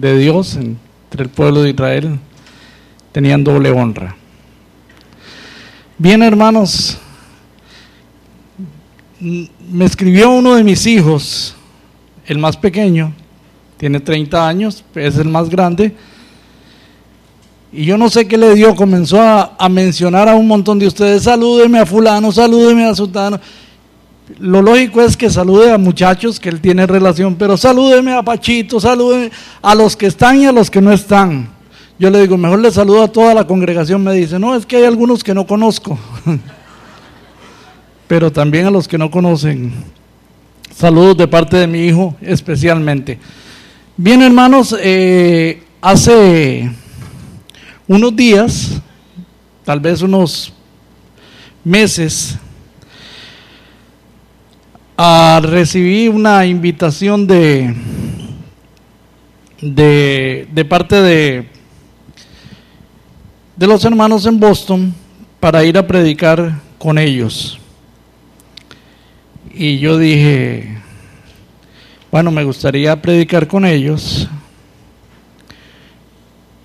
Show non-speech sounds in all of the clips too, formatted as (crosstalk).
de Dios entre el pueblo de Israel tenían doble honra. Bien, hermanos, me escribió uno de mis hijos, el más pequeño, tiene 30 años, es el más grande, y yo no sé qué le dio, comenzó a, mencionar a un montón de ustedes, salúdeme a fulano, salúdeme a sultano. Lo lógico es que salude a muchachos que él tiene relación, pero salúdeme a Pachito, salúdeme a los que están y a los que no están. Yo le digo, mejor le saludo a toda la congregación. Me dice, no, es que hay algunos que no conozco. (laughs) pero también a los que no conocen. Saludos de parte de mi hijo especialmente. Bien, hermanos, eh, hace unos días, tal vez unos meses, a recibí una invitación de, de, de parte de, de los hermanos en Boston para ir a predicar con ellos. Y yo dije, bueno, me gustaría predicar con ellos.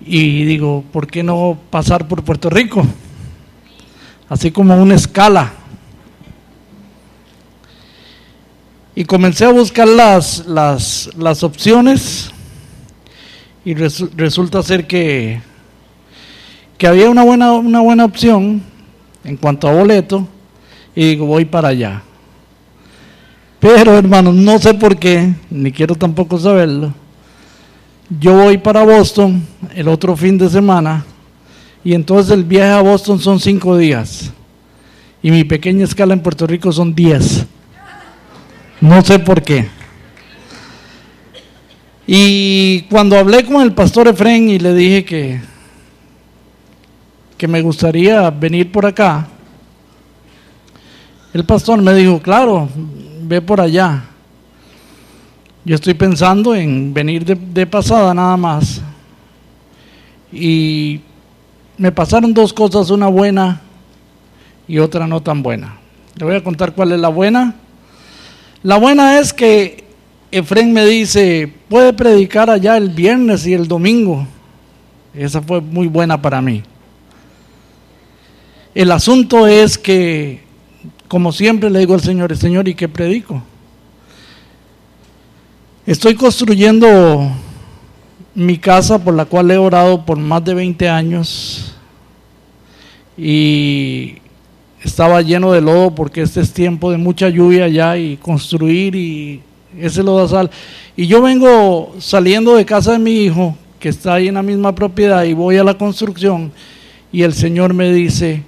Y digo, ¿por qué no pasar por Puerto Rico? Así como una escala. Y comencé a buscar las, las, las opciones y resulta ser que, que había una buena, una buena opción en cuanto a boleto y digo, voy para allá. Pero hermanos, no sé por qué, ni quiero tampoco saberlo. Yo voy para Boston el otro fin de semana y entonces el viaje a Boston son cinco días y mi pequeña escala en Puerto Rico son diez. No sé por qué. Y cuando hablé con el pastor Efren y le dije que, que me gustaría venir por acá, el pastor me dijo, claro, ve por allá. Yo estoy pensando en venir de, pasada nada más. Y me pasaron dos cosas, una buena y otra no tan buena. Le voy a contar cuál es la buena. La buena es que Efren me dice, puede predicar allá el viernes y el domingo. Esa fue muy buena para mí. El asunto es que como siempre le digo al Señor, Señor, ¿y qué predico? Estoy construyendo mi casa por la cual he orado por más de 20 años y estaba lleno de lodo porque este es tiempo de mucha lluvia ya y construir y ese lodazal. Y yo vengo saliendo de casa de mi hijo que está ahí en la misma propiedad y voy a la construcción y el Señor me dice,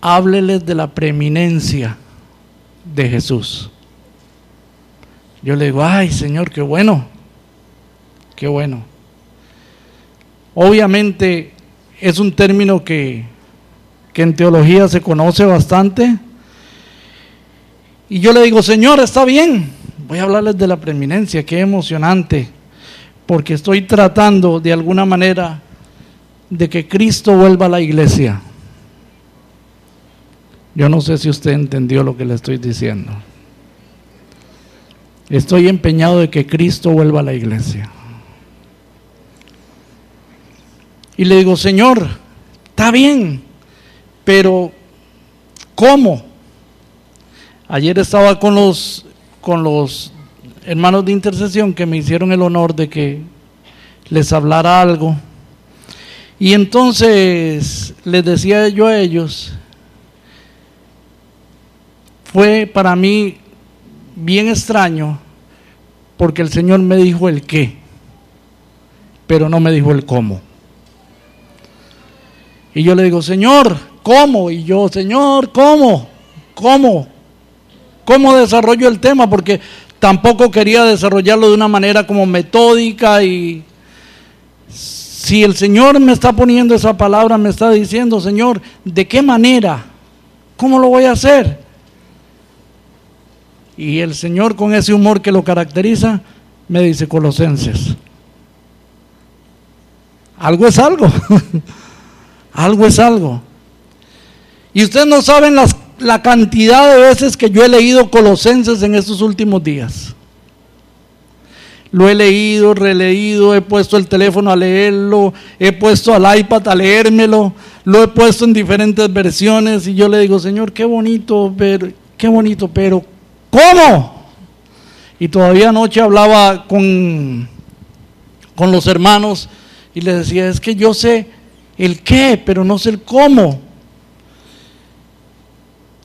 hábleles de la preeminencia de Jesús. Yo le digo, ay Señor, qué bueno, qué bueno. Obviamente es un término que, que en teología se conoce bastante. Y yo le digo, Señor, está bien, voy a hablarles de la preeminencia, qué emocionante, porque estoy tratando de alguna manera de que Cristo vuelva a la iglesia. Yo no sé si usted entendió lo que le estoy diciendo. Estoy empeñado de que Cristo vuelva a la iglesia. Y le digo, Señor, está bien, pero ¿cómo? Ayer estaba con los, con los hermanos de intercesión que me hicieron el honor de que les hablara algo. Y entonces les decía yo a ellos fue para mí bien extraño porque el Señor me dijo el qué, pero no me dijo el cómo. Y yo le digo, Señor, ¿cómo? Y yo, Señor, ¿cómo? ¿Cómo? ¿Cómo desarrollo el tema? Porque tampoco quería desarrollarlo de una manera como metódica y si el Señor me está poniendo esa palabra, me está diciendo, Señor, ¿de qué manera? ¿Cómo lo voy a hacer? Y el Señor con ese humor que lo caracteriza, me dice Colosenses. Algo es algo. (laughs) algo es algo. Y ustedes no saben la cantidad de veces que yo he leído Colosenses en estos últimos días. lo he leído, releído, he puesto el teléfono a leerlo, he puesto al iPad a leérmelo, lo he puesto en diferentes versiones y yo le digo, Señor, qué bonito, pero, qué bonito, pero ¿cómo? Y todavía anoche hablaba con, con los hermanos y les decía, es que yo sé el qué, pero no sé el cómo.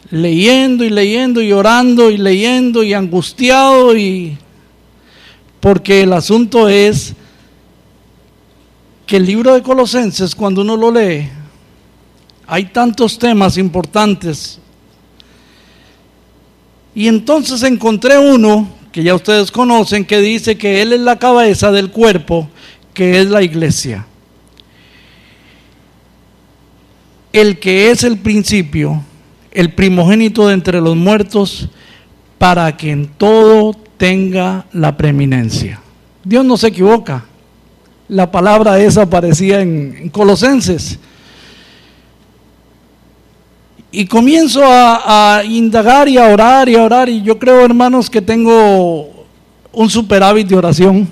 Leyendo y leyendo y orando y leyendo y angustiado y porque el asunto es que el libro de Colosenses, cuando uno lo lee, hay tantos temas importantes. Y entonces encontré uno que ya ustedes conocen, que dice que Él es la cabeza del cuerpo, que es la iglesia. El que es el principio, el primogénito de entre los muertos, para que en todo tenga la preeminencia. Dios no se equivoca. La palabra esa aparecía en, Colosenses. Y comienzo a, a, indagar y a orar y a orar. Y yo creo, hermanos, que tengo un superávit de oración.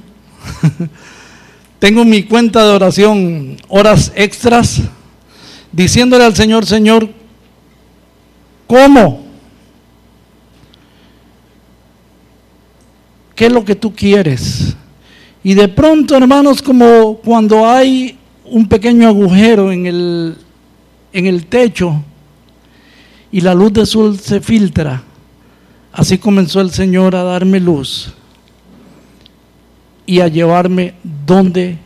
(laughs) tengo mi cuenta de oración, horas extras, diciéndole al Señor, Señor, ¿cómo? ¿Qué es lo que tú quieres? Y de pronto, hermanos, como cuando hay un pequeño agujero en el, en el techo y la luz de sol se filtra, así comenzó el Señor a darme luz y a llevarme donde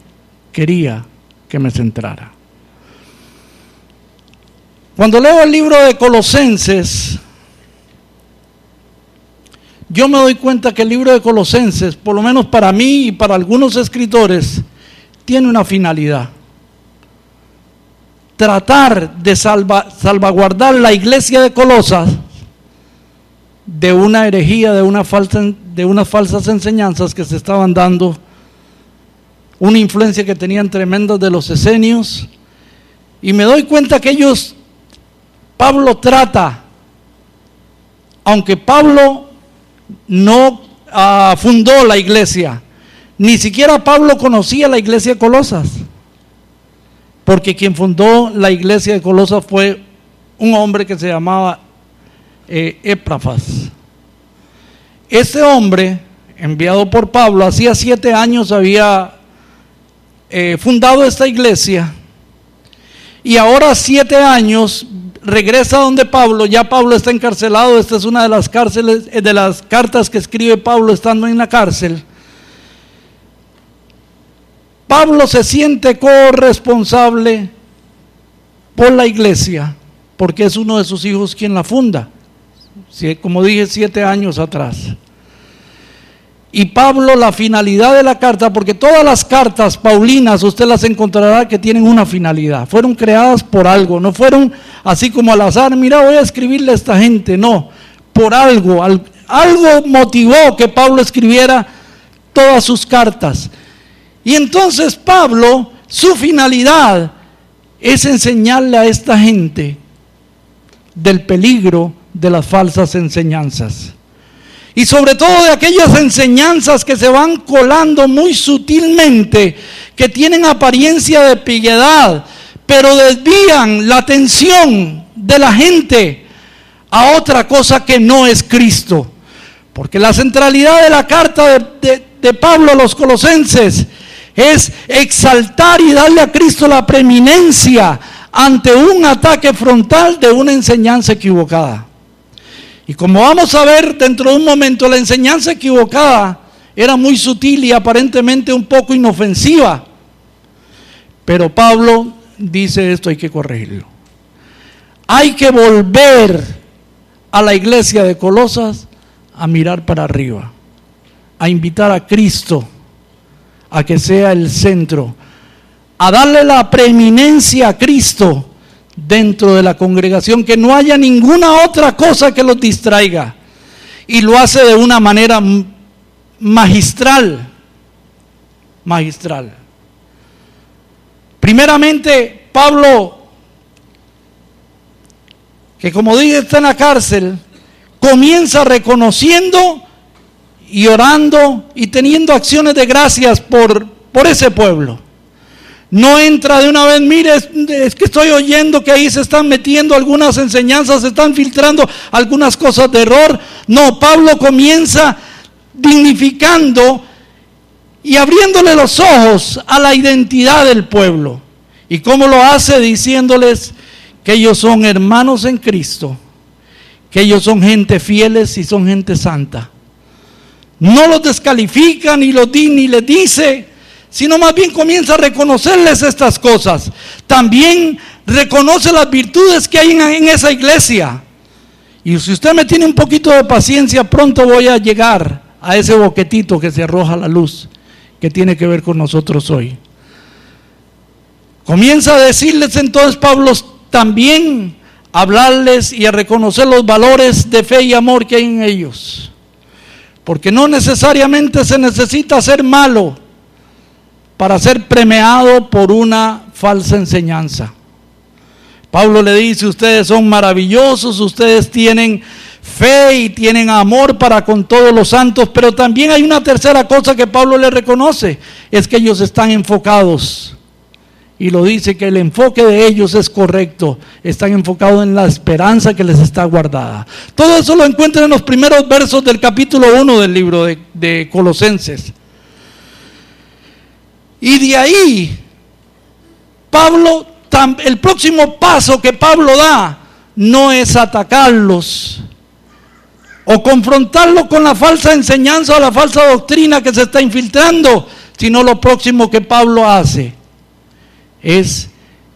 quería que me centrara. Cuando leo el libro de Colosenses, yo me doy cuenta que el libro de Colosenses, por lo menos para mí y para algunos escritores, tiene una finalidad. Tratar de salvaguardar la iglesia de Colosas de una herejía, de, una falsa, de unas falsas enseñanzas que se estaban dando, una influencia que tenían tremendas de los esenios. Y me doy cuenta que ellos, Pablo trata, aunque Pablo no ah, fundó la iglesia. Ni siquiera Pablo conocía la iglesia de Colosas. Porque quien fundó la iglesia de Colosas fue un hombre que se llamaba eh, Éprafas. Este hombre, enviado por Pablo, hacía siete años había eh, fundado esta iglesia. Y ahora siete años regresa donde Pablo, ya Pablo está encarcelado, esta es una de las cárceles, eh, de las cartas que escribe Pablo estando en la cárcel. Pablo se siente corresponsable por la iglesia, porque es uno de sus hijos quien la funda, como dije, siete años atrás. Y Pablo, la finalidad de la carta, porque todas las cartas paulinas usted las encontrará que tienen una finalidad, fueron creadas por algo, no fueron así como al azar, mira, voy a escribirle a esta gente, no, por algo, algo motivó que Pablo escribiera todas sus cartas. Y entonces Pablo, su finalidad es enseñarle a esta gente del peligro de las falsas enseñanzas y sobre todo de aquellas enseñanzas que se van colando muy sutilmente, que tienen apariencia de piedad, pero desvían la atención de la gente a otra cosa que no es Cristo. Porque la centralidad de la carta de, de Pablo a los colosenses es exaltar y darle a Cristo la preeminencia ante un ataque frontal de una enseñanza equivocada. Y como vamos a ver dentro de un momento, la enseñanza equivocada era muy sutil y aparentemente un poco inofensiva. Pero Pablo dice esto hay que corregirlo. Hay que volver a la iglesia de Colosas a mirar para arriba, a invitar a Cristo a que sea el centro, a darle la preeminencia a Cristo dentro de la congregación, que no haya ninguna otra cosa que los distraiga. Y lo hace de una manera magistral, magistral. Primeramente, Pablo, que como dije está en la cárcel, comienza reconociendo y orando y teniendo acciones de gracias por, por ese pueblo. No entra de una vez, mire, es, que estoy oyendo que ahí se están metiendo algunas enseñanzas, se están filtrando algunas cosas de error. No, Pablo comienza dignificando y abriéndole los ojos a la identidad del pueblo. ¿Y cómo lo hace? Diciéndoles que ellos son hermanos en Cristo, que ellos son gente fieles y son gente santa. No los descalifica ni los di, ni les dice sino más bien comienza a reconocerles estas cosas. También reconoce las virtudes que hay en, esa iglesia. Y si usted me tiene un poquito de paciencia, pronto voy a llegar a ese boquetito que se arroja la luz, que tiene que ver con nosotros hoy. Comienza a decirles entonces Pablo también, a hablarles y a reconocer los valores de fe y amor que hay en ellos. Porque no necesariamente se necesita ser malo para ser premiado por una falsa enseñanza. Pablo le dice, ustedes son maravillosos, ustedes tienen fe y tienen amor para con todos los santos, pero también hay una tercera cosa que Pablo le reconoce, es que ellos están enfocados. Y lo dice que el enfoque de ellos es correcto, están enfocados en la esperanza que les está guardada. Todo eso lo encuentran en los primeros versos del capítulo 1 del libro de, de Colosenses. Y de ahí, Pablo, el próximo paso que Pablo da no es atacarlos o confrontarlos con la falsa enseñanza o la falsa doctrina que se está infiltrando, sino lo próximo que Pablo hace es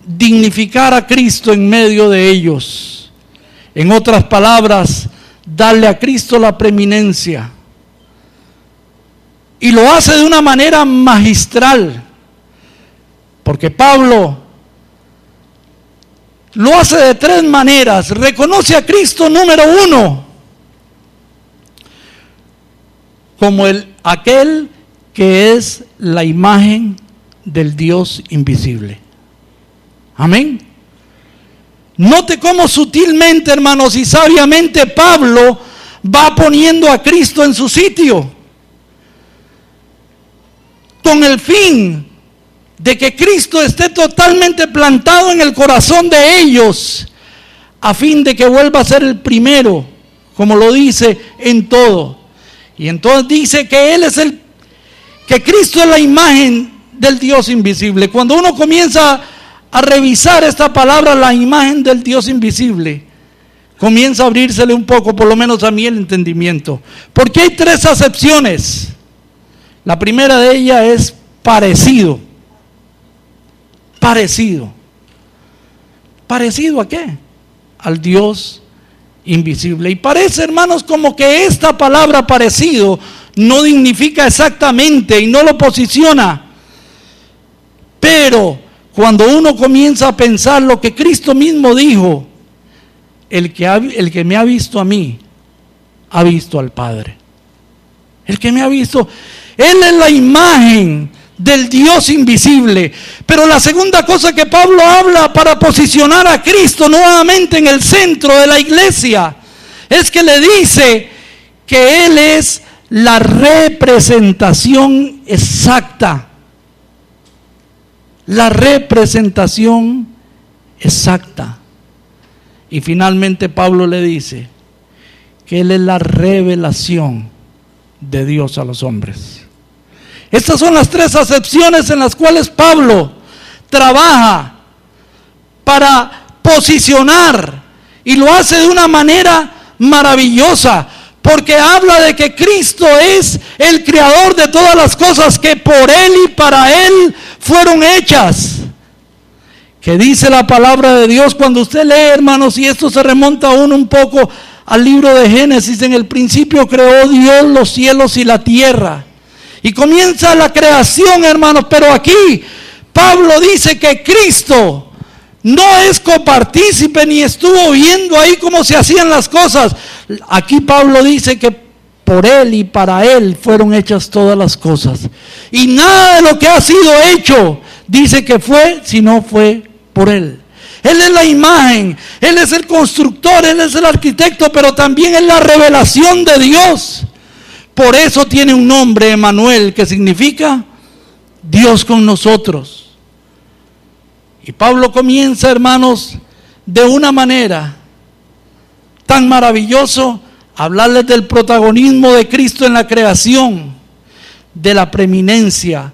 dignificar a Cristo en medio de ellos. En otras palabras, darle a Cristo la preeminencia. Y lo hace de una manera magistral. Porque Pablo lo hace de tres maneras. Reconoce a Cristo número uno como el, aquel que es la imagen del Dios invisible. Amén. Note cómo sutilmente, hermanos, y sabiamente Pablo va poniendo a Cristo en su sitio con el fin de que Cristo esté totalmente plantado en el corazón de ellos, a fin de que vuelva a ser el primero, como lo dice en todo. Y entonces dice que Él es el, que Cristo es la imagen del Dios invisible. Cuando uno comienza a revisar esta palabra, la imagen del Dios invisible, comienza a abrírsele un poco, por lo menos a mí, el entendimiento. Porque hay tres acepciones la primera de ellas es parecido. Parecido. ¿Parecido a qué? Al Dios invisible. Y parece, hermanos, como que esta palabra parecido no dignifica exactamente y no lo posiciona. Pero cuando uno comienza a pensar lo que Cristo mismo dijo, el que, el que me ha visto a mí, ha visto al Padre. El que me ha visto, él es la imagen del Dios invisible. Pero la segunda cosa que Pablo habla para posicionar a Cristo nuevamente en el centro de la iglesia es que le dice que Él es la representación exacta. La representación exacta. Y finalmente Pablo le dice que Él es la revelación de Dios a los hombres. Estas son las tres acepciones en las cuales Pablo trabaja para posicionar y lo hace de una manera maravillosa, porque habla de que Cristo es el creador de todas las cosas que por Él y para Él fueron hechas. Que dice la palabra de Dios cuando usted lee, hermanos, y esto se remonta aún un poco al libro de Génesis, en el principio creó Dios los cielos y la tierra. Y comienza la creación, hermanos, pero aquí Pablo dice que Cristo no es copartícipe ni estuvo viendo ahí cómo se hacían las cosas. Aquí Pablo dice que por Él y para Él fueron hechas todas las cosas. Y nada de lo que ha sido hecho dice que fue si no fue por Él. Él es la imagen, Él es el constructor, Él es el arquitecto, pero también es la revelación de Dios. Por eso tiene un nombre, Emanuel, que significa Dios con nosotros. Y Pablo comienza, hermanos, de una manera tan maravilloso, hablarles del protagonismo de Cristo en la creación, de la preeminencia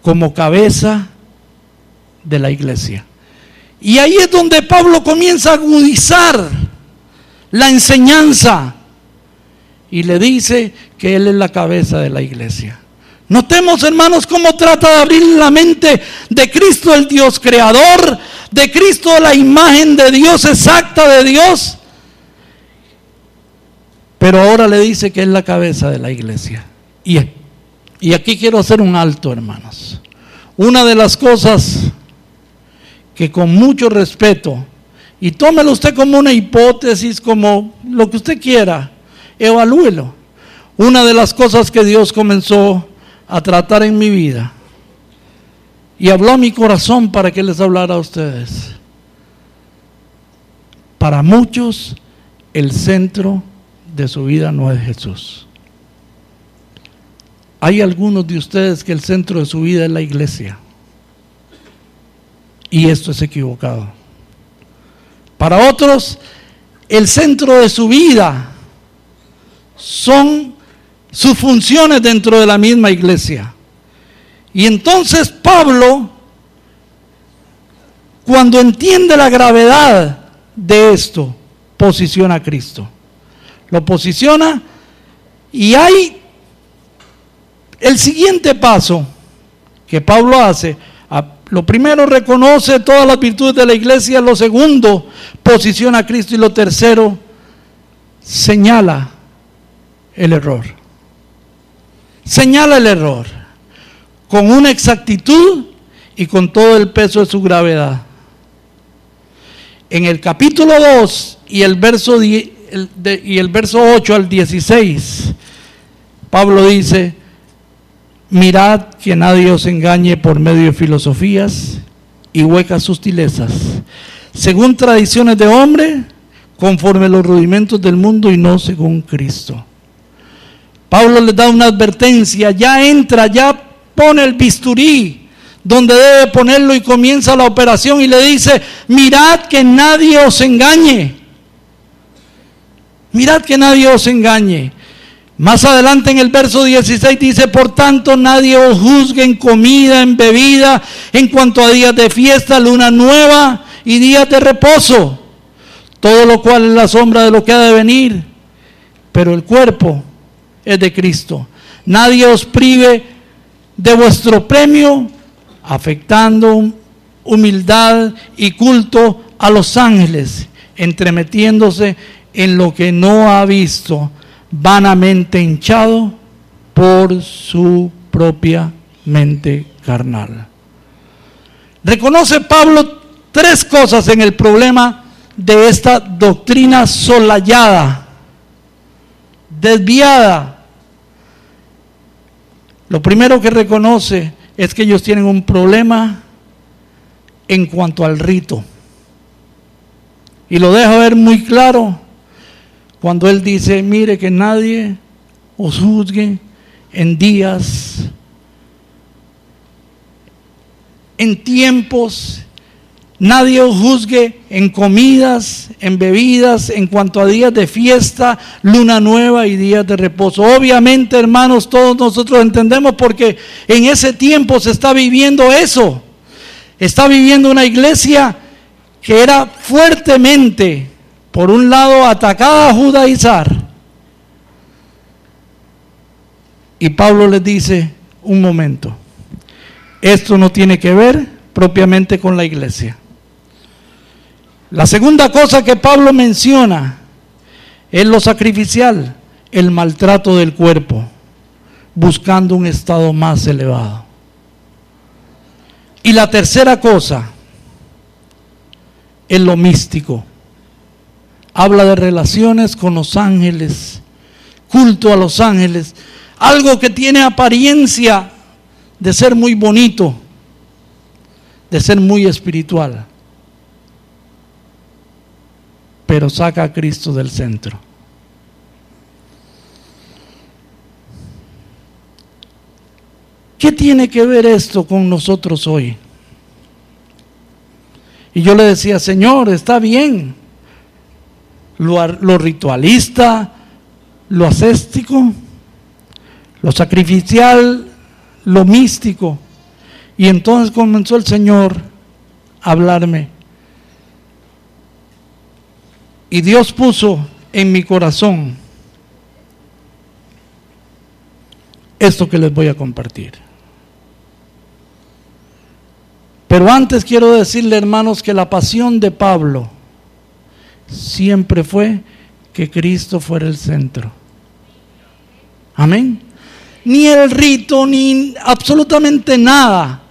como cabeza de la iglesia. Y ahí es donde Pablo comienza a agudizar la enseñanza y le dice que Él es la cabeza de la iglesia. Notemos, hermanos, cómo trata de abrir la mente de Cristo, el Dios creador, de Cristo, la imagen de Dios exacta de Dios. Pero ahora le dice que es la cabeza de la iglesia. Y, y aquí quiero hacer un alto, hermanos. Una de las cosas que con mucho respeto, y tómelo usted como una hipótesis, como lo que usted quiera, evalúelo. Una de las cosas que Dios comenzó a tratar en mi vida y habló a mi corazón para que les hablara a ustedes. Para muchos, el centro de su vida no es Jesús. Hay algunos de ustedes que el centro de su vida es la iglesia. Y esto es equivocado. Para otros, el centro de su vida son sus funciones dentro de la misma iglesia. Y entonces Pablo, cuando entiende la gravedad de esto, posiciona a Cristo. Lo posiciona y hay el siguiente paso que Pablo hace lo primero, reconoce todas las virtudes de la iglesia. Lo segundo, posiciona a Cristo. Y lo tercero, señala el error. Señala el error con una exactitud y con todo el peso de su gravedad. En el capítulo 2 y el verso, y el verso 8 al 16, Pablo dice, Mirad que nadie os engañe por medio de filosofías y huecas sutilezas, según tradiciones de hombre, conforme los rudimentos del mundo y no según Cristo. Pablo les da una advertencia, ya entra, ya pone el bisturí donde debe ponerlo y comienza la operación y le dice, mirad que nadie os engañe. Mirad que nadie os engañe. Más adelante en el verso 16 dice, por tanto nadie os juzgue en comida, en bebida, en cuanto a días de fiesta, luna nueva y días de reposo, todo lo cual es la sombra de lo que ha de venir, pero el cuerpo es de Cristo. Nadie os prive de vuestro premio, afectando humildad y culto a los ángeles, entremetiéndose en lo que no ha visto vanamente hinchado por su propia mente carnal. Reconoce Pablo tres cosas en el problema de esta doctrina solayada, desviada. Lo primero que reconoce es que ellos tienen un problema en cuanto al rito. Y lo deja ver muy claro cuando Él dice, mire que nadie os juzgue en días, en tiempos, nadie os juzgue en comidas, en bebidas, en cuanto a días de fiesta, luna nueva y días de reposo. Obviamente, hermanos, todos nosotros entendemos porque en ese tiempo se está viviendo eso. Está viviendo una iglesia que era fuertemente por un lado atacada a judaizar. Y Pablo les dice, un momento, esto no tiene que ver propiamente con la iglesia. La segunda cosa que Pablo menciona es lo sacrificial, el maltrato del cuerpo, buscando un estado más elevado. Y la tercera cosa es lo místico habla de relaciones con los ángeles, culto a los ángeles, algo que tiene apariencia de ser muy bonito, de ser muy espiritual, pero saca a Cristo del centro. ¿Qué tiene que ver esto con nosotros hoy? Y yo le decía, Señor, está bien. Lo, ritualista, lo ascético, lo sacrificial, lo místico. Y entonces comenzó el Señor a hablarme. Y Dios puso en mi corazón esto que les voy a compartir. Pero antes quiero decirle, hermanos, que la pasión de Pablo siempre fue que Cristo fuera el centro. Amén. Ni el rito, ni absolutamente nada.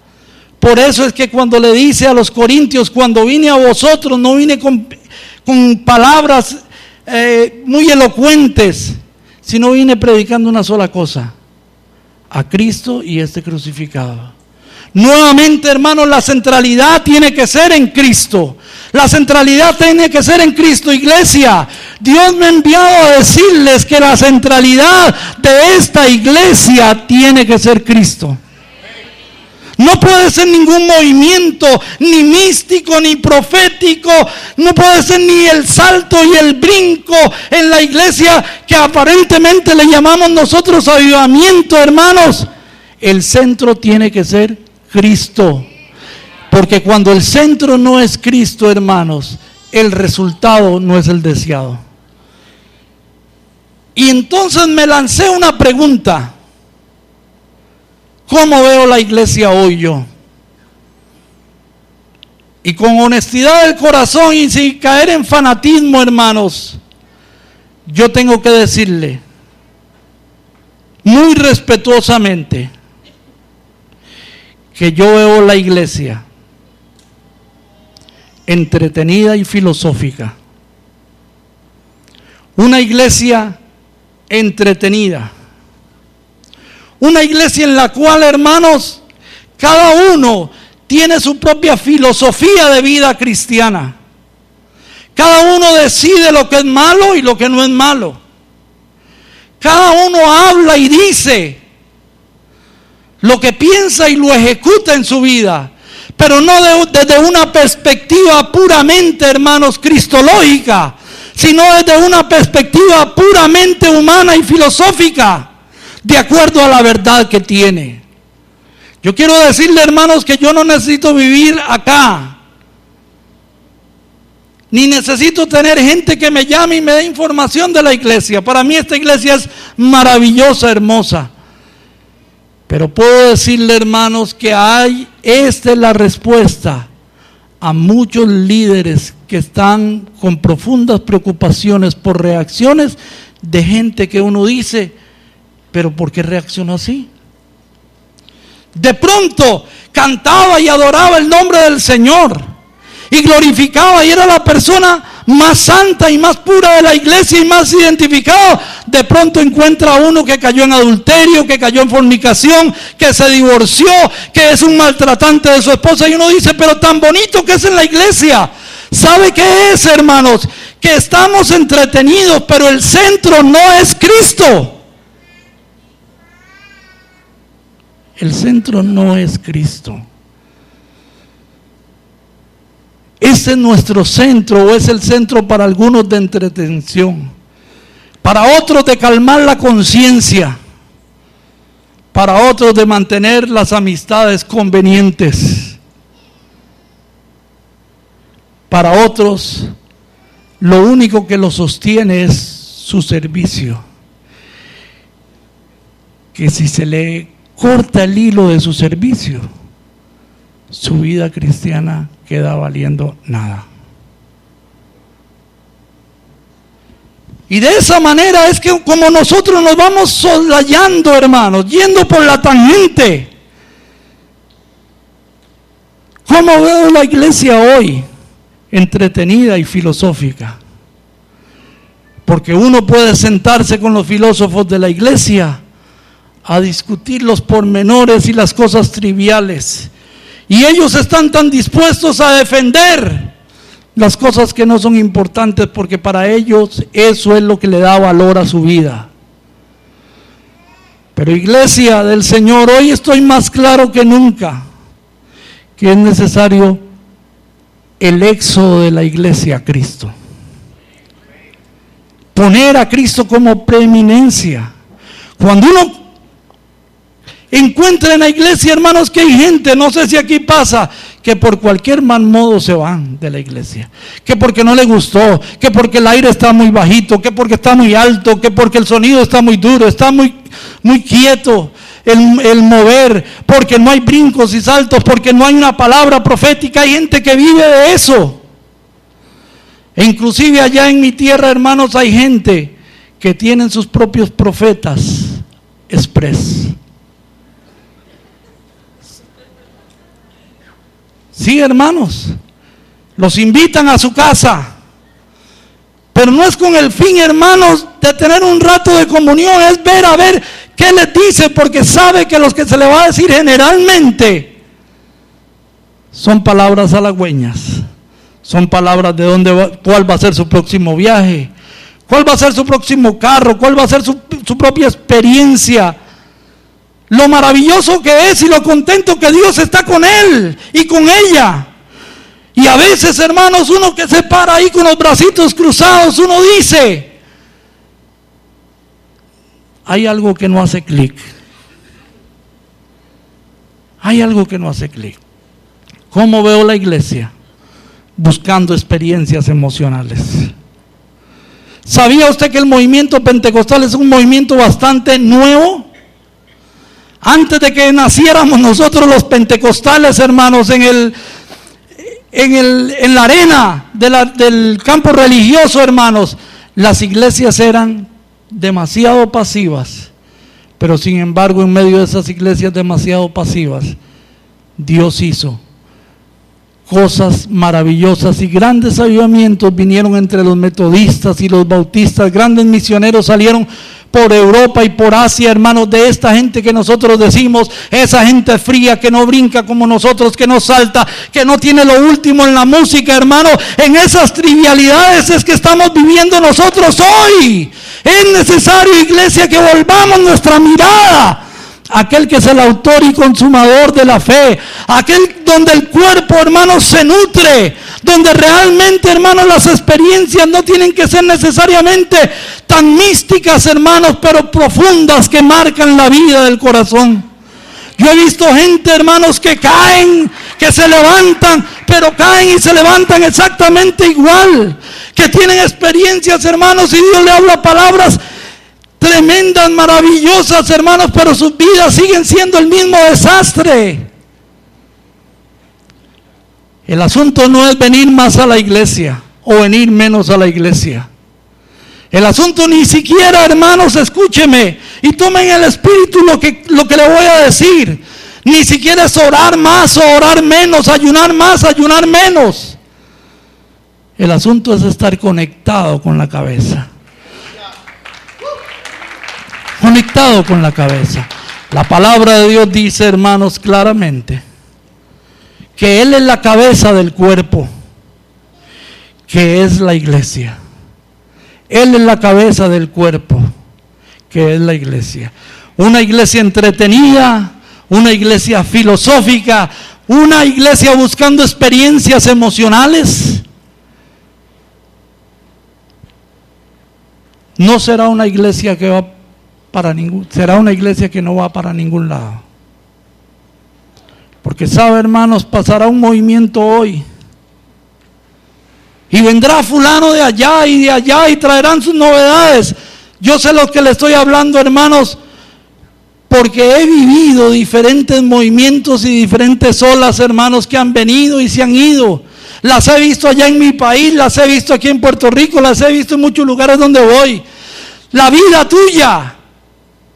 Por eso es que cuando le dice a los corintios, cuando vine a vosotros, no vine con, palabras eh, muy elocuentes, sino vine predicando una sola cosa, a Cristo y este crucificado. Nuevamente, hermanos, la centralidad tiene que ser en Cristo. La centralidad tiene que ser en Cristo, iglesia. Dios me ha enviado a decirles que la centralidad de esta iglesia tiene que ser Cristo. No puede ser ningún movimiento, ni místico, ni profético. No puede ser ni el salto y el brinco en la iglesia que aparentemente le llamamos nosotros avivamiento, hermanos. El centro tiene que ser Cristo. Porque cuando el centro no es Cristo, hermanos, el resultado no es el deseado. Y entonces me lancé una pregunta. ¿Cómo veo la iglesia hoy yo? Y con honestidad del corazón y sin caer en fanatismo, hermanos, yo tengo que decirle muy respetuosamente que yo veo la iglesia entretenida y filosófica. Una iglesia entretenida. Una iglesia en la cual, hermanos, cada uno tiene su propia filosofía de vida cristiana. Cada uno decide lo que es malo y lo que no es malo. Cada uno habla y dice lo que piensa y lo ejecuta en su vida pero no desde una perspectiva puramente, hermanos, cristológica, sino desde una perspectiva puramente humana y filosófica, de acuerdo a la verdad que tiene. Yo quiero decirle, hermanos, que yo no necesito vivir acá, ni necesito tener gente que me llame y me dé información de la iglesia. Para mí esta iglesia es maravillosa, hermosa. Pero puedo decirle, hermanos, que hay, esta es la respuesta a muchos líderes que están con profundas preocupaciones por reacciones de gente que uno dice, pero ¿por qué reaccionó así? De pronto cantaba y adoraba el nombre del Señor y glorificaba y era la persona más santa y más pura de la iglesia y más identificado, de pronto encuentra a uno que cayó en adulterio, que cayó en fornicación, que se divorció, que es un maltratante de su esposa y uno dice, pero tan bonito que es en la iglesia. ¿Sabe qué es, hermanos? Que estamos entretenidos, pero el centro no es Cristo. El centro no es Cristo. Ese es nuestro centro o es el centro para algunos de entretención, para otros de calmar la conciencia, para otros de mantener las amistades convenientes, para otros lo único que lo sostiene es su servicio. Que si se le corta el hilo de su servicio, su vida cristiana queda valiendo nada. Y de esa manera es que como nosotros nos vamos soslayando, hermanos, yendo por la tangente. ¿Cómo veo la iglesia hoy? Entretenida y filosófica. Porque uno puede sentarse con los filósofos de la iglesia a discutir los pormenores y las cosas triviales y ellos están tan dispuestos a defender las cosas que no son importantes porque para ellos eso es lo que le da valor a su vida. Pero iglesia del Señor, hoy estoy más claro que nunca que es necesario el éxodo de la iglesia a Cristo. Poner a Cristo como preeminencia. Cuando uno encuentra en la iglesia, hermanos, que hay gente, no sé si aquí pasa, que por cualquier mal modo se van de la iglesia. Que porque no le gustó, que porque el aire está muy bajito, que porque está muy alto, que porque el sonido está muy duro, está muy, muy quieto. El, mover, porque no hay brincos y saltos, porque no hay una palabra profética. Hay gente que vive de eso. E inclusive allá en mi tierra, hermanos, hay gente que tienen sus propios profetas express. Sí, hermanos, los invitan a su casa. Pero no es con el fin, hermanos, de tener un rato de comunión, es ver a ver qué les dice, porque sabe que los que se le va a decir generalmente son palabras halagüeñas, son palabras de dónde cuál va a ser su próximo viaje, cuál va a ser su próximo carro, cuál va a ser su propia experiencia lo maravilloso que es y lo contento que Dios está con él y con ella. Y a veces, hermanos, uno que se para ahí con los bracitos cruzados, uno dice, hay algo que no hace clic. Hay algo que no hace clic. ¿Cómo veo la iglesia? Buscando experiencias emocionales. ¿Sabía usted que el movimiento pentecostal es un movimiento bastante nuevo? Antes de que naciéramos nosotros los pentecostales, hermanos, en el en, el, en la arena del campo religioso, hermanos, las iglesias eran demasiado pasivas. Pero sin embargo, en medio de esas iglesias demasiado pasivas, Dios hizo cosas maravillosas y grandes avivamientos vinieron entre los metodistas y los bautistas, grandes misioneros salieron por Europa y por Asia, hermanos, de esta gente que nosotros decimos, esa gente fría que no brinca como nosotros, que no salta, que no tiene lo último en la música, hermano, en esas trivialidades es que estamos viviendo nosotros hoy. Es necesario, iglesia, que volvamos nuestra mirada aquel que es el autor y consumador de la fe, aquel donde el cuerpo, hermanos, se nutre, donde realmente, hermanos, las experiencias no tienen que ser necesariamente tan místicas, hermanos, pero profundas que marcan la vida del corazón. Yo he visto gente, hermanos, que caen, que se levantan, pero caen y se levantan exactamente igual, que tienen experiencias, hermanos, y Dios le habla palabras tremendas, maravillosas, hermanos, pero sus vidas siguen siendo el mismo desastre. El asunto no es venir más a la iglesia o venir menos a la iglesia. El asunto ni siquiera, hermanos, escúcheme y tomen el espíritu lo que, lo que le voy a decir. Ni siquiera es orar más o orar menos, ayunar más, ayunar menos. El asunto es estar conectado con la cabeza conectado con la cabeza. La palabra de Dios dice, hermanos, claramente, que Él es la cabeza del cuerpo, que es la iglesia. Él es la cabeza del cuerpo, que es la iglesia. Una iglesia entretenida, una iglesia filosófica, una iglesia buscando experiencias emocionales. No será una iglesia que va para ningún, será una iglesia que no va para ningún lado. Porque sabe, hermanos, pasará un movimiento hoy. Y vendrá fulano de allá y de allá y traerán sus novedades. Yo sé lo que le estoy hablando, hermanos, porque he vivido diferentes movimientos y diferentes olas, hermanos, que han venido y se han ido. Las he visto allá en mi país, las he visto aquí en Puerto Rico, las he visto en muchos lugares donde voy. La vida tuya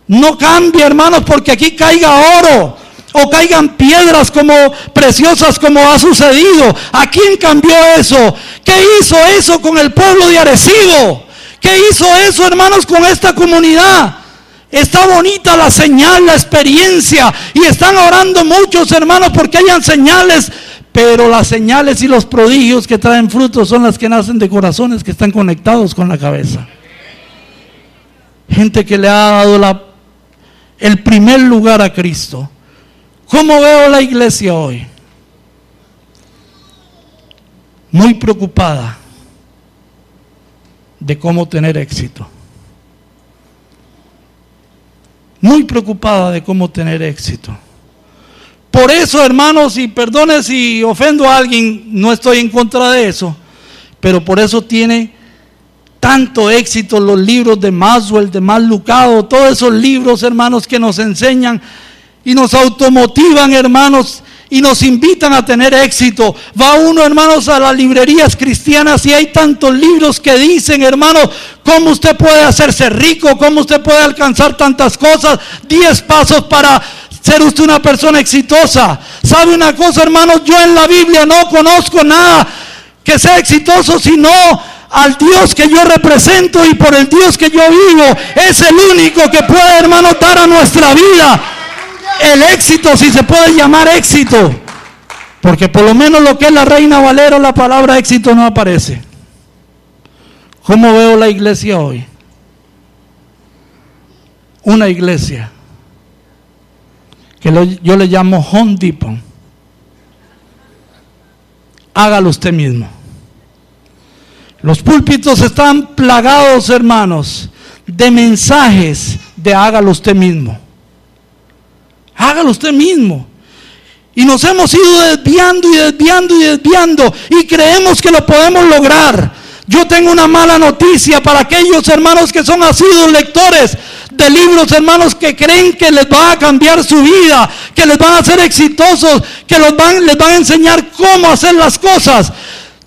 no cambia, hermanos, porque aquí caiga oro o caigan piedras como preciosas como ha sucedido. ¿A quién cambió eso? ¿Qué hizo eso con el pueblo de Arecibo? ¿Qué hizo eso, hermanos, con esta comunidad? Está bonita la señal, la experiencia. Y están orando muchos, hermanos, porque hayan señales. Pero las señales y los prodigios que traen frutos son las que nacen de corazones que están conectados con la cabeza. Gente que le ha dado la el primer lugar a Cristo. ¿Cómo veo la iglesia hoy? Muy preocupada de cómo tener éxito. Muy preocupada de cómo tener éxito. Por eso, hermanos, y perdone si ofendo a alguien, no estoy en contra de eso, pero por eso tiene tanto éxito los libros de Maswell, de Lucado, todos esos libros, hermanos, que nos enseñan y nos automotivan, hermanos, y nos invitan a tener éxito. Va uno, hermanos, a las librerías cristianas y hay tantos libros que dicen, hermanos, cómo usted puede hacerse rico, cómo usted puede alcanzar tantas cosas, diez pasos para ser usted una persona exitosa. ¿Sabe una cosa, hermanos? Yo en la Biblia no conozco nada que sea exitoso, sino al Dios que yo represento y por el Dios que yo vivo. Es el único que puede, hermano, dar a nuestra vida el éxito, si se puede llamar éxito. Porque por lo menos lo que es la reina Valero, la palabra éxito no aparece. ¿Cómo veo la iglesia hoy? Una iglesia que yo le llamo Home Depot. Hágalo usted mismo. Los púlpitos están plagados, hermanos, de mensajes de hágalo usted mismo. Hágalo usted mismo. Y nos hemos ido desviando y desviando y desviando y creemos que lo podemos lograr. Yo tengo una mala noticia para aquellos hermanos que son asiduos lectores de libros, hermanos, que creen que les va a cambiar su vida, que les van a hacer exitosos, que los van, les van a enseñar cómo hacer las cosas.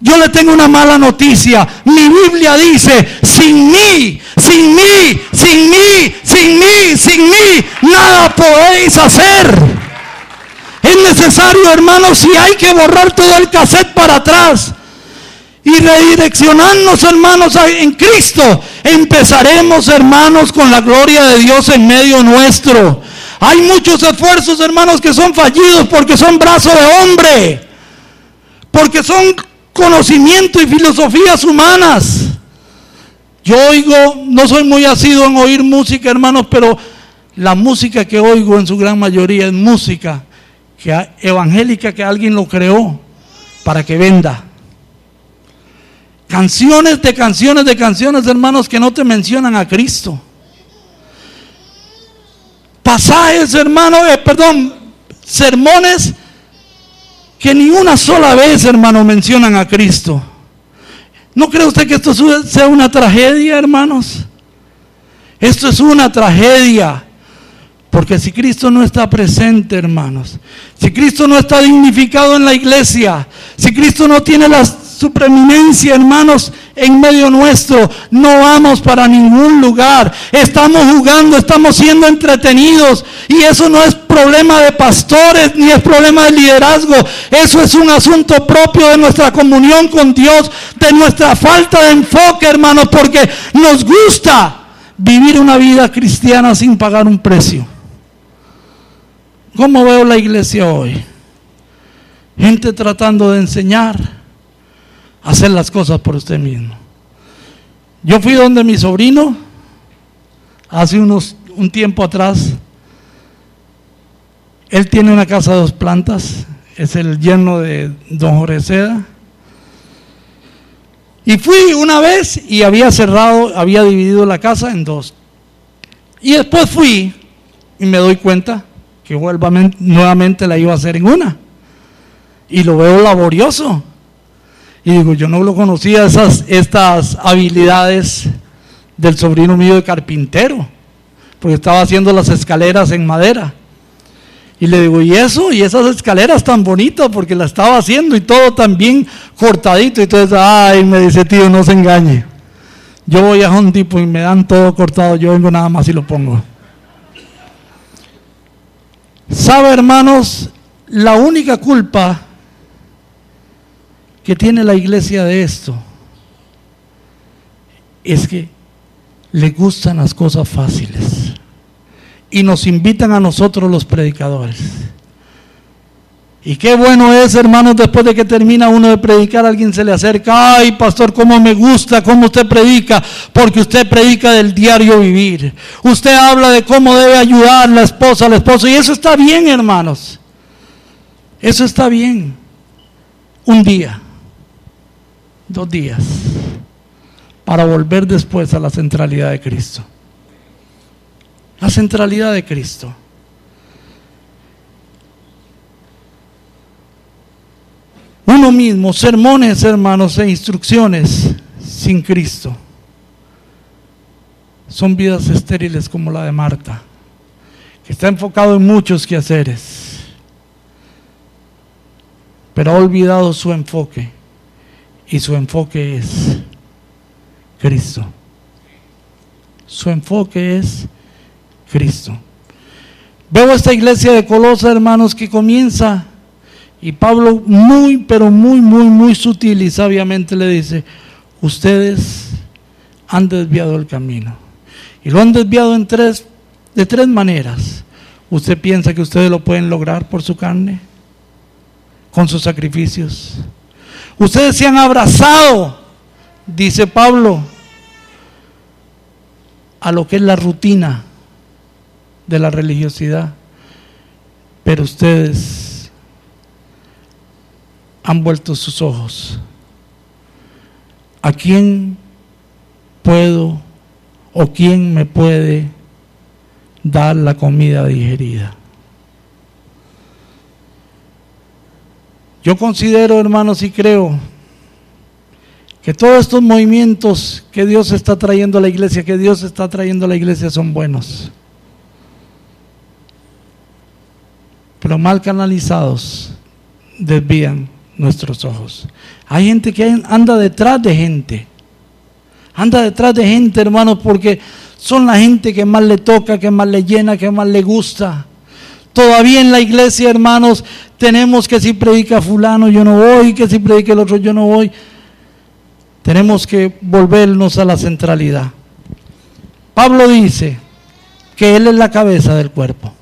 Yo le tengo una mala noticia. Mi Biblia dice, sin mí, sin mí, sin mí, sin mí, sin mí, nada podéis hacer. Es necesario, hermanos, si hay que borrar todo el cassette para atrás y redireccionarnos, hermanos, en Cristo, empezaremos, hermanos, con la gloria de Dios en medio nuestro. Hay muchos esfuerzos, hermanos, que son fallidos porque son brazos de hombre, porque son conocimiento y filosofías humanas. Yo oigo, no soy muy asiduo en oír música, hermanos, pero la música que oigo en su gran mayoría es música que, evangélica que alguien lo creó para que venda. Canciones de canciones de canciones, hermanos, que no te mencionan a Cristo. Pasajes, hermanos, eh, perdón, sermones que ni una sola vez, hermano, mencionan a Cristo. ¿No cree usted que esto sea una tragedia, hermanos? Esto es una tragedia. Porque si Cristo no está presente, hermanos, si Cristo no está dignificado en la iglesia, si Cristo no tiene las su preeminencia, hermanos, en medio nuestro. No vamos para ningún lugar. Estamos jugando, estamos siendo entretenidos. Y eso no es problema de pastores ni es problema de liderazgo. Eso es un asunto propio de nuestra comunión con Dios, de nuestra falta de enfoque, hermanos, porque nos gusta vivir una vida cristiana sin pagar un precio. ¿Cómo veo la iglesia hoy? Gente tratando de enseñar hacer las cosas por usted mismo. Yo fui donde mi sobrino hace unos un tiempo atrás. Él tiene una casa de dos plantas, es el yerno de don Jorge Seda. Y fui una vez y había cerrado, había dividido la casa en dos. Y después fui y me doy cuenta que nuevamente la iba a hacer en una. Y lo veo laborioso. Y digo, yo no lo conocía esas, estas habilidades del sobrino mío de carpintero, porque estaba haciendo las escaleras en madera. Y le digo, ¿y eso? ¿Y esas escaleras tan bonitas? Porque la estaba haciendo y todo tan bien cortadito. Y entonces, ay, me dice, tío, no se engañe. Yo voy a un tipo y me dan todo cortado, yo vengo nada más y lo pongo. ¿Sabe, hermanos? La única culpa que tiene la iglesia de esto es que le gustan las cosas fáciles y nos invitan a nosotros los predicadores. Y qué bueno es, hermanos, después de que termina uno de predicar, alguien se le acerca, ay, pastor, cómo me gusta, cómo usted predica, porque usted predica del diario vivir. Usted habla de cómo debe ayudar la esposa al esposo, y eso está bien, hermanos. Eso está bien. Un día, dos días, para volver después a la centralidad de Cristo. La centralidad de Cristo. Uno mismo, sermones, hermanos, e instrucciones sin Cristo. Son vidas estériles como la de Marta, que está enfocado en muchos quehaceres, pero ha olvidado su enfoque, y su enfoque es Cristo. Su enfoque es Cristo. Veo esta iglesia de Colosa, hermanos, que comienza y Pablo muy, pero muy, muy, muy sutil y sabiamente le dice, ustedes han desviado el camino. Y lo han desviado en tres, de tres maneras. ¿Usted piensa que ustedes lo pueden lograr por su carne? Con sus sacrificios. Ustedes se han abrazado, dice Pablo, a lo que es la rutina de la religiosidad. Pero ustedes han vuelto sus ojos. ¿A quién puedo o quién me puede dar la comida digerida? Yo considero, hermanos, y creo que todos estos movimientos que Dios está trayendo a la iglesia, que Dios está trayendo a la iglesia son buenos. Pero mal canalizados desvían nuestros ojos. Hay gente que anda detrás de gente. Anda detrás de gente, hermanos, porque son la gente que más le toca, que más le llena, que más le gusta. Todavía en la iglesia, hermanos, tenemos que si predica fulano yo no voy, que si predica el otro yo no voy. Tenemos que volvernos a la centralidad. Pablo dice que Él es la cabeza del cuerpo.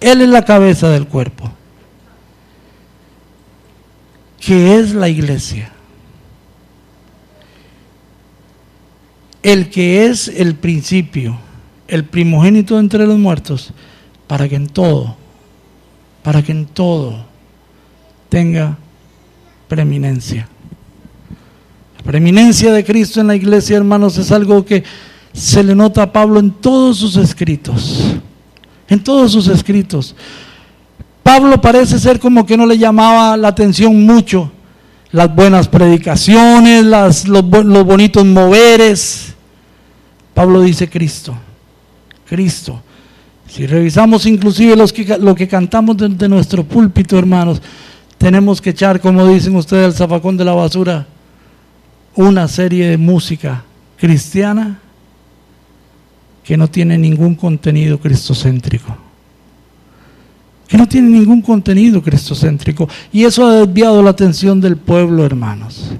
Él es la cabeza del cuerpo que es la iglesia. El que es el principio, el primogénito entre los muertos, para que en todo, para que en todo tenga preeminencia. La preeminencia de Cristo en la iglesia, hermanos, es algo que se le nota a Pablo en todos sus escritos. En todos sus escritos. Pablo parece ser como que no le llamaba la atención mucho las buenas predicaciones, los, bonitos moveres. Pablo dice Cristo, Cristo. Si revisamos inclusive los que, lo que cantamos desde nuestro púlpito, hermanos, tenemos que echar, como dicen ustedes, el zafacón de la basura, una serie de música cristiana que no tiene ningún contenido cristocéntrico que no tiene ningún contenido cristocéntrico. Y eso ha desviado la atención del pueblo, hermanos.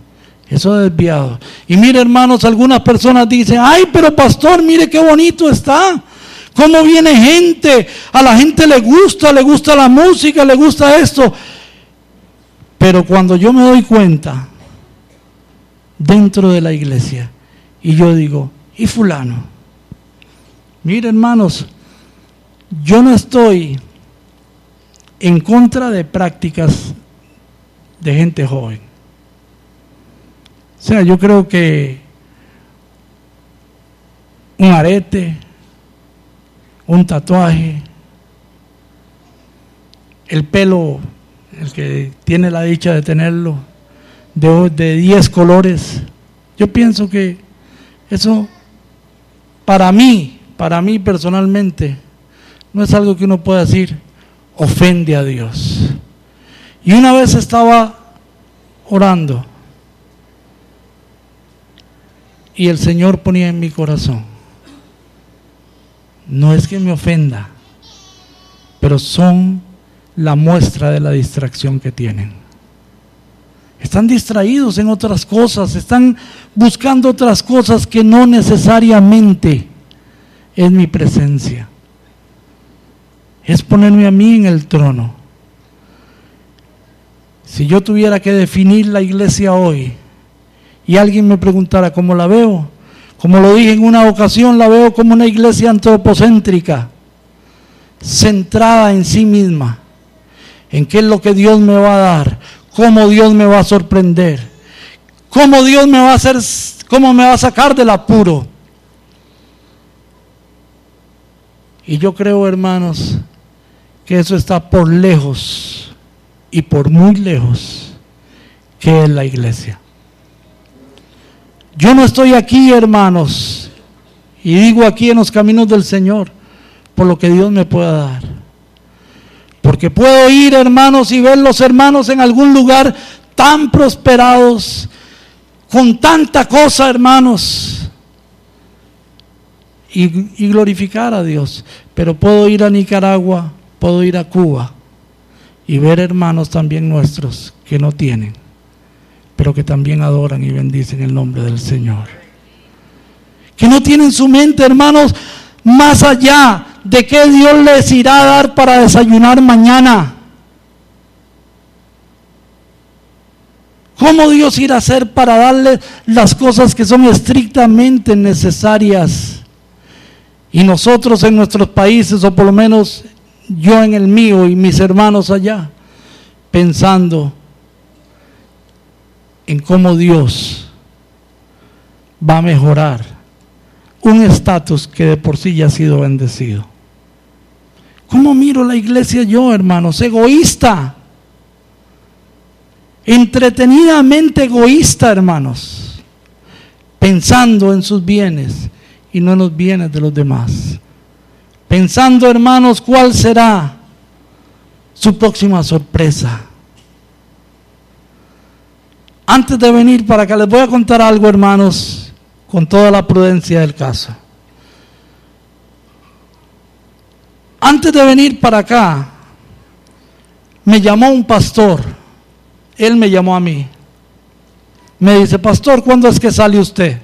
Eso ha desviado. Y mire, hermanos, algunas personas dicen, ay, pero pastor, mire qué bonito está. Cómo viene gente. A la gente le gusta, le gusta la música, le gusta esto. Pero cuando yo me doy cuenta, dentro de la iglesia, y yo digo, ¿y fulano? Mire, hermanos, yo no estoy en contra de prácticas de gente joven. O sea, yo creo que un arete, un tatuaje, el pelo, el que tiene la dicha de tenerlo, de 10 colores, yo pienso que eso, para mí, para mí personalmente, no es algo que uno pueda decir, ofende a Dios. Y una vez estaba orando y el Señor ponía en mi corazón, no es que me ofenda, pero son la muestra de la distracción que tienen. Están distraídos en otras cosas, están buscando otras cosas que no necesariamente es mi presencia es ponerme a mí en el trono Si yo tuviera que definir la iglesia hoy y alguien me preguntara cómo la veo, como lo dije en una ocasión, la veo como una iglesia antropocéntrica, centrada en sí misma, en qué es lo que Dios me va a dar, cómo Dios me va a sorprender, cómo Dios me va a hacer, cómo me va a sacar del apuro. Y yo creo, hermanos, que eso está por lejos y por muy lejos que es la iglesia. Yo no estoy aquí, hermanos, y digo aquí en los caminos del Señor, por lo que Dios me pueda dar. Porque puedo ir, hermanos, y ver los hermanos en algún lugar tan prosperados, con tanta cosa, hermanos, y, y glorificar a Dios. Pero puedo ir a Nicaragua, puedo ir a Cuba y ver hermanos también nuestros que no tienen, pero que también adoran y bendicen el nombre del Señor. Que no tienen su mente, hermanos, más allá de qué Dios les irá a dar para desayunar mañana. ¿Cómo Dios irá a hacer para darle las cosas que son estrictamente necesarias? Y nosotros en nuestros países, o por lo menos yo en el mío y mis hermanos allá, pensando en cómo Dios va a mejorar un estatus que de por sí ya ha sido bendecido. ¿Cómo miro la iglesia yo, hermanos? Egoísta. Entretenidamente egoísta, hermanos. Pensando en sus bienes y no en los bienes de los demás pensando, hermanos, cuál será su próxima sorpresa. Antes de venir para acá, les voy a contar algo, hermanos, con toda la prudencia del caso. Antes de venir para acá, me llamó un pastor. Él me llamó a mí. Me dice, pastor, ¿cuándo es que sale usted?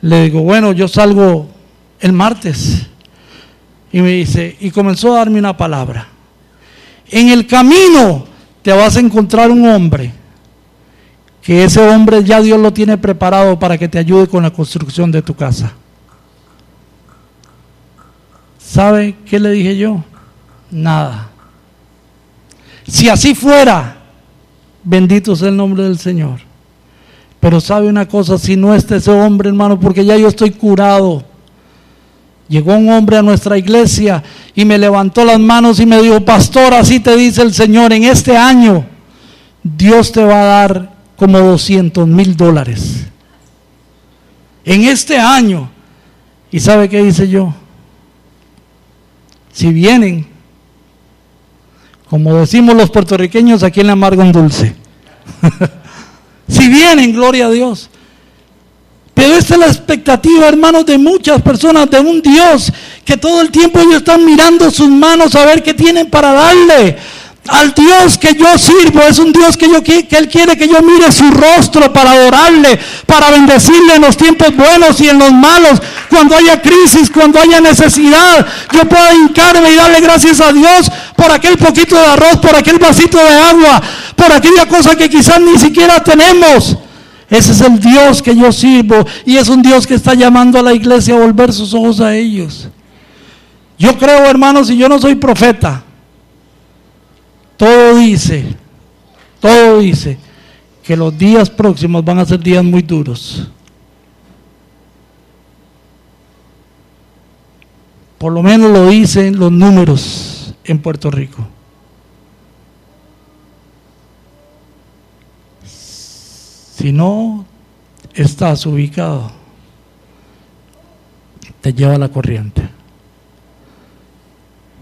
Le digo, bueno, yo salgo el martes. Y me dice, y comenzó a darme una palabra. En el camino te vas a encontrar un hombre, que ese hombre ya Dios lo tiene preparado para que te ayude con la construcción de tu casa. ¿Sabe qué le dije yo? Nada. Si así fuera, bendito sea el nombre del Señor. Pero sabe una cosa, si no está ese hombre, hermano, porque ya yo estoy curado Llegó un hombre a nuestra iglesia y me levantó las manos y me dijo, pastor, así te dice el Señor, en este año Dios te va a dar como 200 mil dólares. En este año. ¿Y sabe qué dice yo? Si vienen, como decimos los puertorriqueños aquí en la Amargo en Dulce, (laughs) si vienen, gloria a Dios, pero esta es la expectativa, hermanos, de muchas personas, de un Dios que todo el tiempo ellos están mirando sus manos a ver qué tienen para darle. Al Dios que yo sirvo es un Dios que, yo, que Él quiere que yo mire su rostro para adorarle, para bendecirle en los tiempos buenos y en los malos. Cuando haya crisis, cuando haya necesidad, yo pueda hincarme y darle gracias a Dios por aquel poquito de arroz, por aquel vasito de agua, por aquella cosa que quizás ni siquiera tenemos. Ese es el Dios que yo sirvo y es un Dios que está llamando a la iglesia a volver sus ojos a ellos. Yo creo, hermanos, y yo no soy profeta. Todo dice, todo dice que los días próximos van a ser días muy duros. Por lo menos lo dicen los números en Puerto Rico. Si no estás ubicado, te lleva la corriente.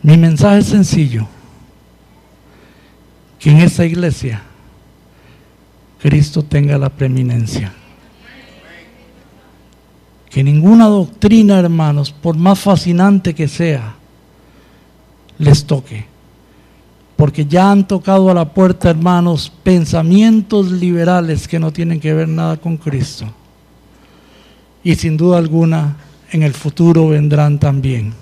Mi mensaje es sencillo, que en esta iglesia Cristo tenga la preeminencia. Que ninguna doctrina, hermanos, por más fascinante que sea, les toque porque ya han tocado a la puerta, hermanos, pensamientos liberales que no tienen que ver nada con Cristo. Y sin duda alguna, en el futuro vendrán también.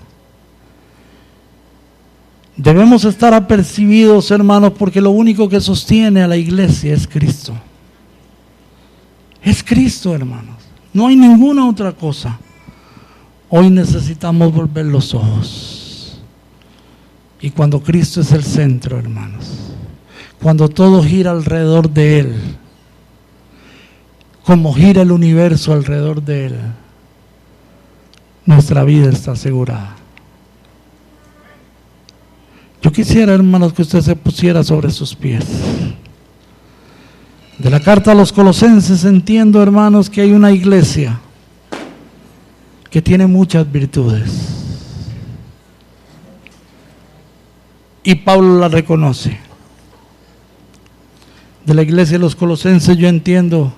Debemos estar apercibidos, hermanos, porque lo único que sostiene a la iglesia es Cristo. Es Cristo, hermanos. No hay ninguna otra cosa. Hoy necesitamos volver los ojos. Y cuando Cristo es el centro, hermanos, cuando todo gira alrededor de Él, como gira el universo alrededor de Él, nuestra vida está asegurada. Yo quisiera, hermanos, que usted se pusiera sobre sus pies. De la carta a los colosenses entiendo, hermanos, que hay una iglesia que tiene muchas virtudes. Y Pablo la reconoce. De la iglesia de los colosenses yo entiendo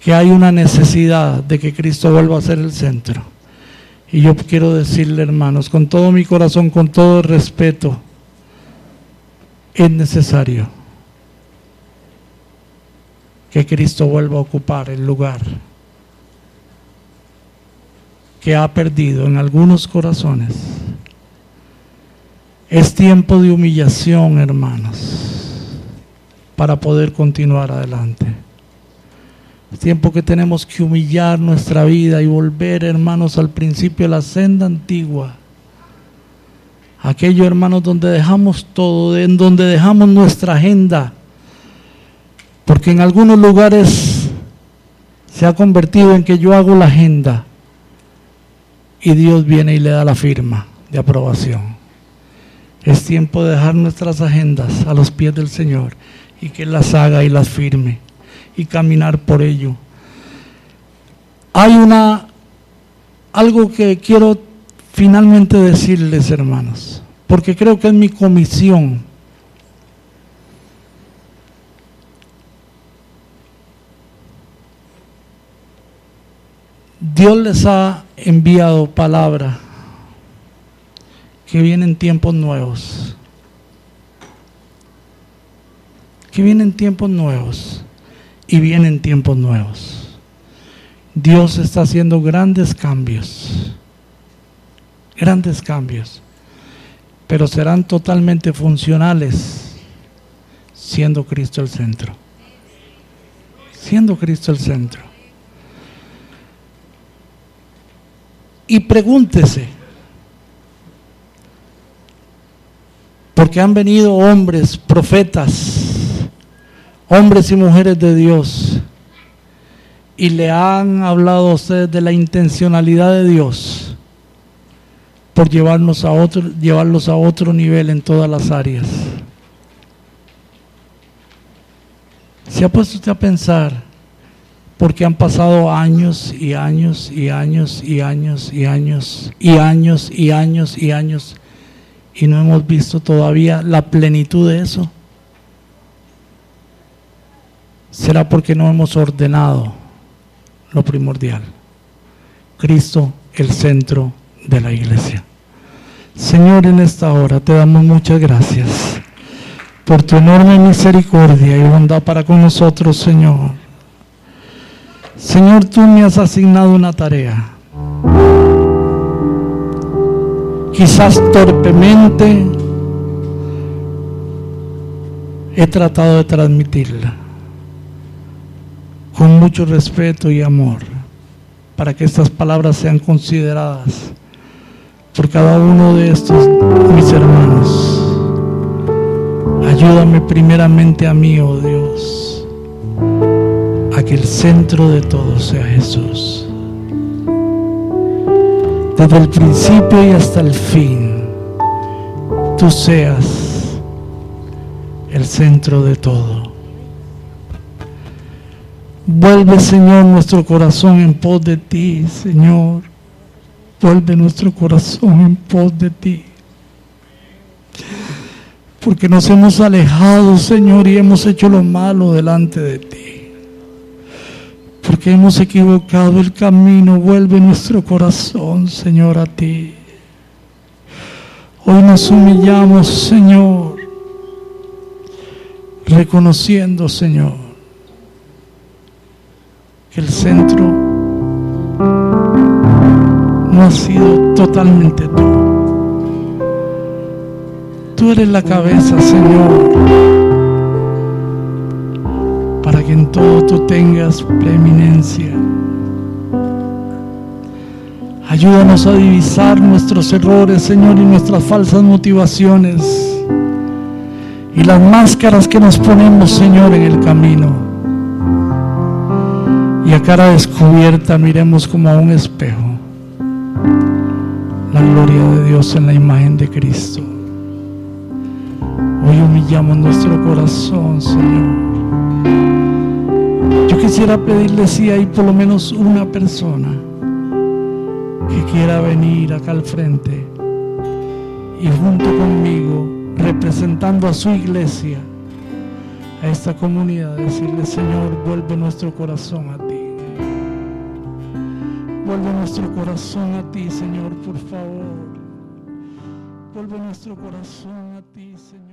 que hay una necesidad de que Cristo vuelva a ser el centro. Y yo quiero decirle, hermanos, con todo mi corazón, con todo el respeto, es necesario que Cristo vuelva a ocupar el lugar que ha perdido en algunos corazones. Es tiempo de humillación, hermanos, para poder continuar adelante. Es tiempo que tenemos que humillar nuestra vida y volver, hermanos, al principio de la senda antigua. Aquello, hermanos, donde dejamos todo, en donde dejamos nuestra agenda. Porque en algunos lugares se ha convertido en que yo hago la agenda y Dios viene y le da la firma de aprobación. Es tiempo de dejar nuestras agendas a los pies del Señor y que Él las haga y las firme y caminar por ello. Hay una algo que quiero finalmente decirles, hermanos, porque creo que es mi comisión. Dios les ha enviado palabra que vienen tiempos nuevos. Que vienen tiempos nuevos y vienen tiempos nuevos. Dios está haciendo grandes cambios, grandes cambios, pero serán totalmente funcionales siendo Cristo el centro. Siendo Cristo el centro. Y pregúntese, porque han venido hombres, profetas, hombres y mujeres de Dios, y le han hablado a ustedes de la intencionalidad de Dios por llevarnos a otro, llevarlos a otro nivel en todas las áreas. ¿Se ha puesto usted a pensar porque han pasado años y años y años y años y años y años y años y años y no hemos visto todavía la plenitud de eso? será porque no hemos ordenado lo primordial. Cristo, el centro de la iglesia. Señor, en esta hora te damos muchas gracias por tu enorme misericordia y bondad para con nosotros, Señor. Señor, tú me has asignado una tarea. Quizás torpemente he tratado de transmitirla con mucho respeto y amor, para que estas palabras sean consideradas por cada uno de estos mis hermanos. Ayúdame primeramente a mí, oh Dios, a que el centro de todo sea Jesús. Desde el principio y hasta el fin, tú seas el centro de todo. Vuelve, Señor, nuestro corazón en pos de ti, Señor. Vuelve nuestro corazón en pos de ti. Porque nos hemos alejado, Señor, y hemos hecho lo malo delante de ti. Porque hemos equivocado el camino. Vuelve nuestro corazón, Señor, a ti. Hoy nos humillamos, Señor, reconociendo, Señor, el centro no ha sido totalmente tú. tú eres la cabeza, Señor, que todo tú tengas preeminencia. Ayúdanos a divisar nuestros errores, Señor, y nuestras falsas motivaciones y las máscaras que nos ponemos, Señor, en el camino. Y a cara descubierta miremos como a un espejo la gloria de Dios en la imagen de Cristo. Hoy humillamos nuestro corazón, Señor. Quisiera pedirle si hay por lo menos una persona que quiera venir acá al frente y junto conmigo, representando a su iglesia, a esta comunidad, decirle, Señor, vuelve nuestro corazón a ti. Vuelve nuestro corazón a ti, Señor, por favor. Vuelve nuestro corazón a ti, Señor.